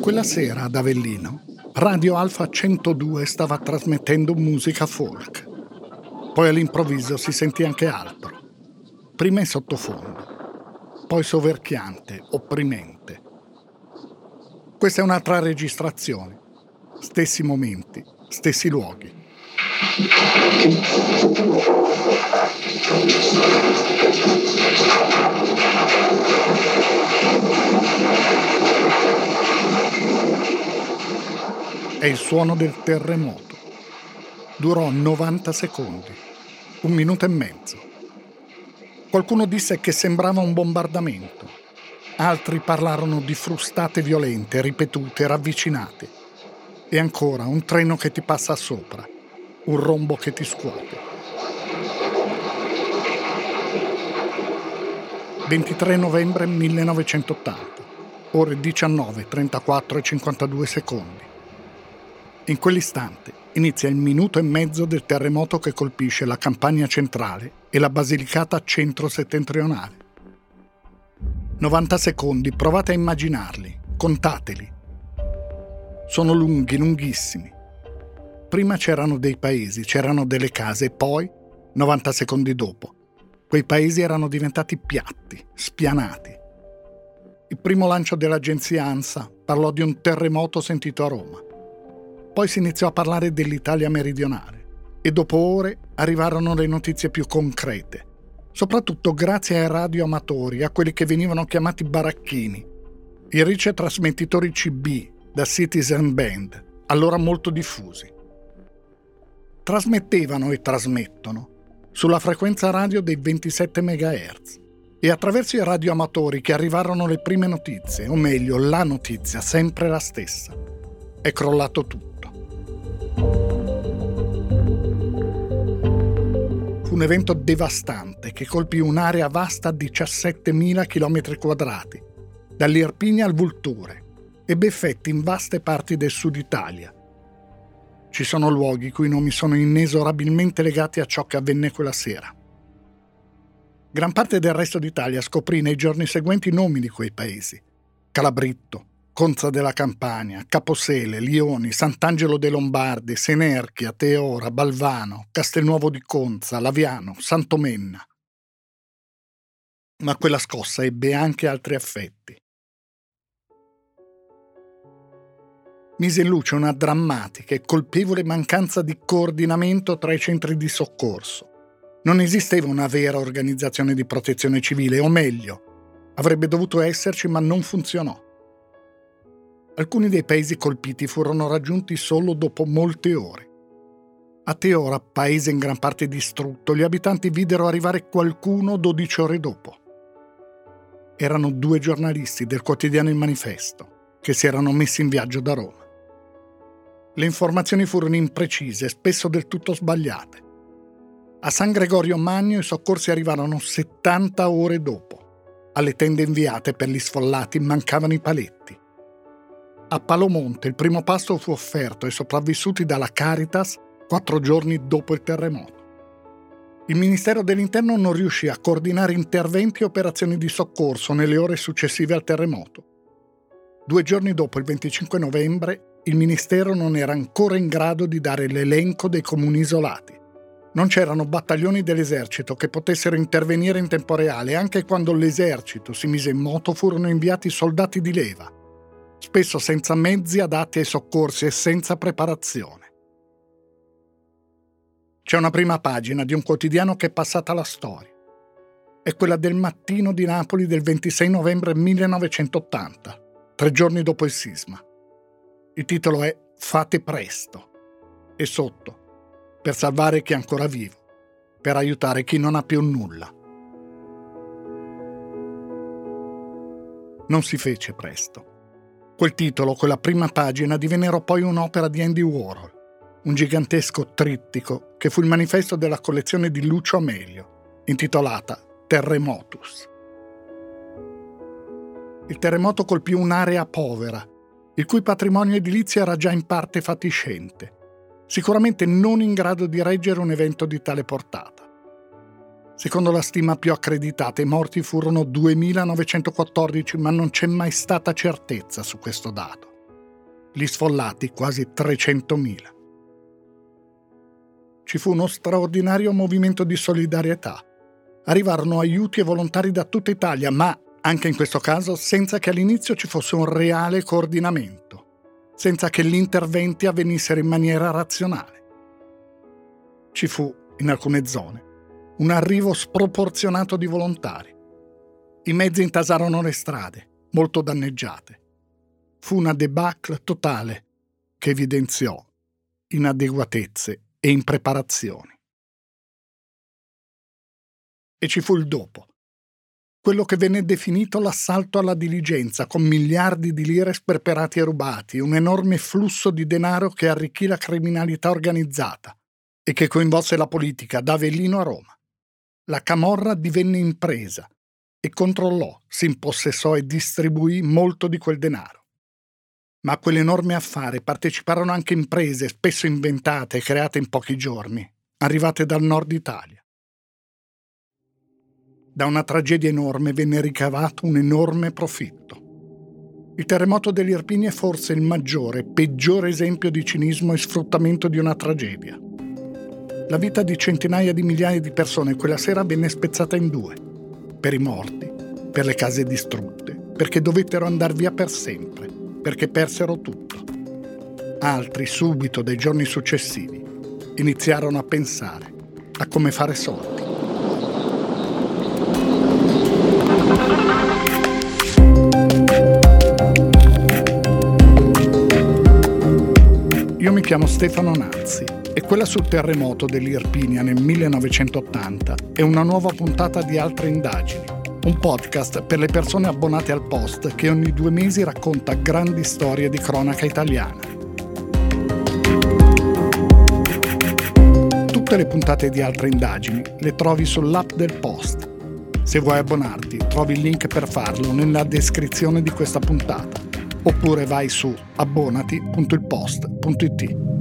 Quella sera ad Avellino, Radio Alfa 102 stava trasmettendo musica folk. Poi all'improvviso si sentì anche altro. Prima in sottofondo, poi soverchiante, opprimente. Questa è un'altra registrazione. Stessi momenti, stessi luoghi. È il suono del terremoto. Durò 90 secondi, un minuto e mezzo. Qualcuno disse che sembrava un bombardamento. Altri parlarono di frustate violente, ripetute, ravvicinate. E ancora un treno che ti passa sopra, un rombo che ti scuote. 23 novembre 1980, ore 19, 34 e 52 secondi. In quell'istante inizia il minuto e mezzo del terremoto che colpisce la campagna centrale e la Basilicata centro-settentrionale. 90 secondi, provate a immaginarli, contateli. Sono lunghi, lunghissimi. Prima c'erano dei paesi, c'erano delle case e poi, 90 secondi dopo, quei paesi erano diventati piatti, spianati. Il primo lancio dell'agenzia ANSA parlò di un terremoto sentito a Roma. Poi si iniziò a parlare dell'Italia meridionale e dopo ore arrivarono le notizie più concrete, soprattutto grazie ai radioamatori, a quelli che venivano chiamati baracchini, i trasmettitori CB da Citizen Band, allora molto diffusi. Trasmettevano e trasmettono sulla frequenza radio dei 27 MHz e attraverso i radioamatori che arrivarono le prime notizie, o meglio la notizia, sempre la stessa. È crollato tutto. Un evento devastante che colpì un'area vasta a 17.000 km quadrati, dall'Irpinia al Vulture, ebbe effetti in vaste parti del sud Italia. Ci sono luoghi cui nomi sono inesorabilmente legati a ciò che avvenne quella sera. Gran parte del resto d'Italia scoprì nei giorni seguenti i nomi di quei paesi. Calabritto, Conza della Campania, Caposele, Lioni, Sant'Angelo dei Lombardi, Senerchia, Teora, Balvano, Castelnuovo di Conza, Laviano, Santomenna. Ma quella scossa ebbe anche altri effetti. Mise in luce una drammatica e colpevole mancanza di coordinamento tra i centri di soccorso. Non esisteva una vera organizzazione di protezione civile, o meglio, avrebbe dovuto esserci ma non funzionò. Alcuni dei paesi colpiti furono raggiunti solo dopo molte ore. A Teora, paese in gran parte distrutto, gli abitanti videro arrivare qualcuno 12 ore dopo. Erano due giornalisti del quotidiano Il Manifesto che si erano messi in viaggio da Roma. Le informazioni furono imprecise, spesso del tutto sbagliate. A San Gregorio Magno i soccorsi arrivarono 70 ore dopo. Alle tende inviate per gli sfollati mancavano i paletti. A Palomonte il primo pasto fu offerto ai sopravvissuti dalla Caritas quattro giorni dopo il terremoto. Il Ministero dell'Interno non riuscì a coordinare interventi e operazioni di soccorso nelle ore successive al terremoto. Due giorni dopo, il 25 novembre, il Ministero non era ancora in grado di dare l'elenco dei comuni isolati. Non c'erano battaglioni dell'esercito che potessero intervenire in tempo reale anche quando l'esercito si mise in moto furono inviati soldati di leva spesso senza mezzi adatti ai soccorsi e senza preparazione. C'è una prima pagina di un quotidiano che è passata alla storia. È quella del mattino di Napoli del 26 novembre 1980, tre giorni dopo il sisma. Il titolo è Fate presto e sotto, per salvare chi è ancora vivo, per aiutare chi non ha più nulla. Non si fece presto. Quel titolo, quella prima pagina, divennero poi un'opera di Andy Warhol, un gigantesco trittico che fu il manifesto della collezione di Lucio Amelio, intitolata Terremotus. Il terremoto colpì un'area povera, il cui patrimonio edilizio era già in parte fatiscente, sicuramente non in grado di reggere un evento di tale portata. Secondo la stima più accreditata, i morti furono 2.914, ma non c'è mai stata certezza su questo dato. Gli sfollati quasi 300.000. Ci fu uno straordinario movimento di solidarietà. Arrivarono aiuti e volontari da tutta Italia, ma anche in questo caso senza che all'inizio ci fosse un reale coordinamento, senza che gli interventi avvenissero in maniera razionale. Ci fu, in alcune zone, un arrivo sproporzionato di volontari. I mezzi intasarono le strade, molto danneggiate. Fu una debacle totale che evidenziò inadeguatezze e impreparazioni. E ci fu il dopo, quello che venne definito l'assalto alla diligenza, con miliardi di lire sperperati e rubati, un enorme flusso di denaro che arricchì la criminalità organizzata e che coinvolse la politica da Avellino a Roma la Camorra divenne impresa e controllò, si impossessò e distribuì molto di quel denaro. Ma a quell'enorme affare parteciparono anche imprese spesso inventate e create in pochi giorni, arrivate dal nord Italia. Da una tragedia enorme venne ricavato un enorme profitto. Il terremoto dell'Irpini è forse il maggiore peggiore esempio di cinismo e sfruttamento di una tragedia. La vita di centinaia di migliaia di persone quella sera venne spezzata in due. Per i morti, per le case distrutte, perché dovettero andare via per sempre, perché persero tutto. Altri, subito dai giorni successivi, iniziarono a pensare a come fare soldi. Chiamo Stefano Nazzi e quella sul terremoto dell'Irpinia nel 1980 è una nuova puntata di Altre indagini, un podcast per le persone abbonate al Post che ogni due mesi racconta grandi storie di cronaca italiana. Tutte le puntate di Altre indagini le trovi sull'app del Post. Se vuoi abbonarti, trovi il link per farlo nella descrizione di questa puntata oppure vai su abbonati.ilpost.it.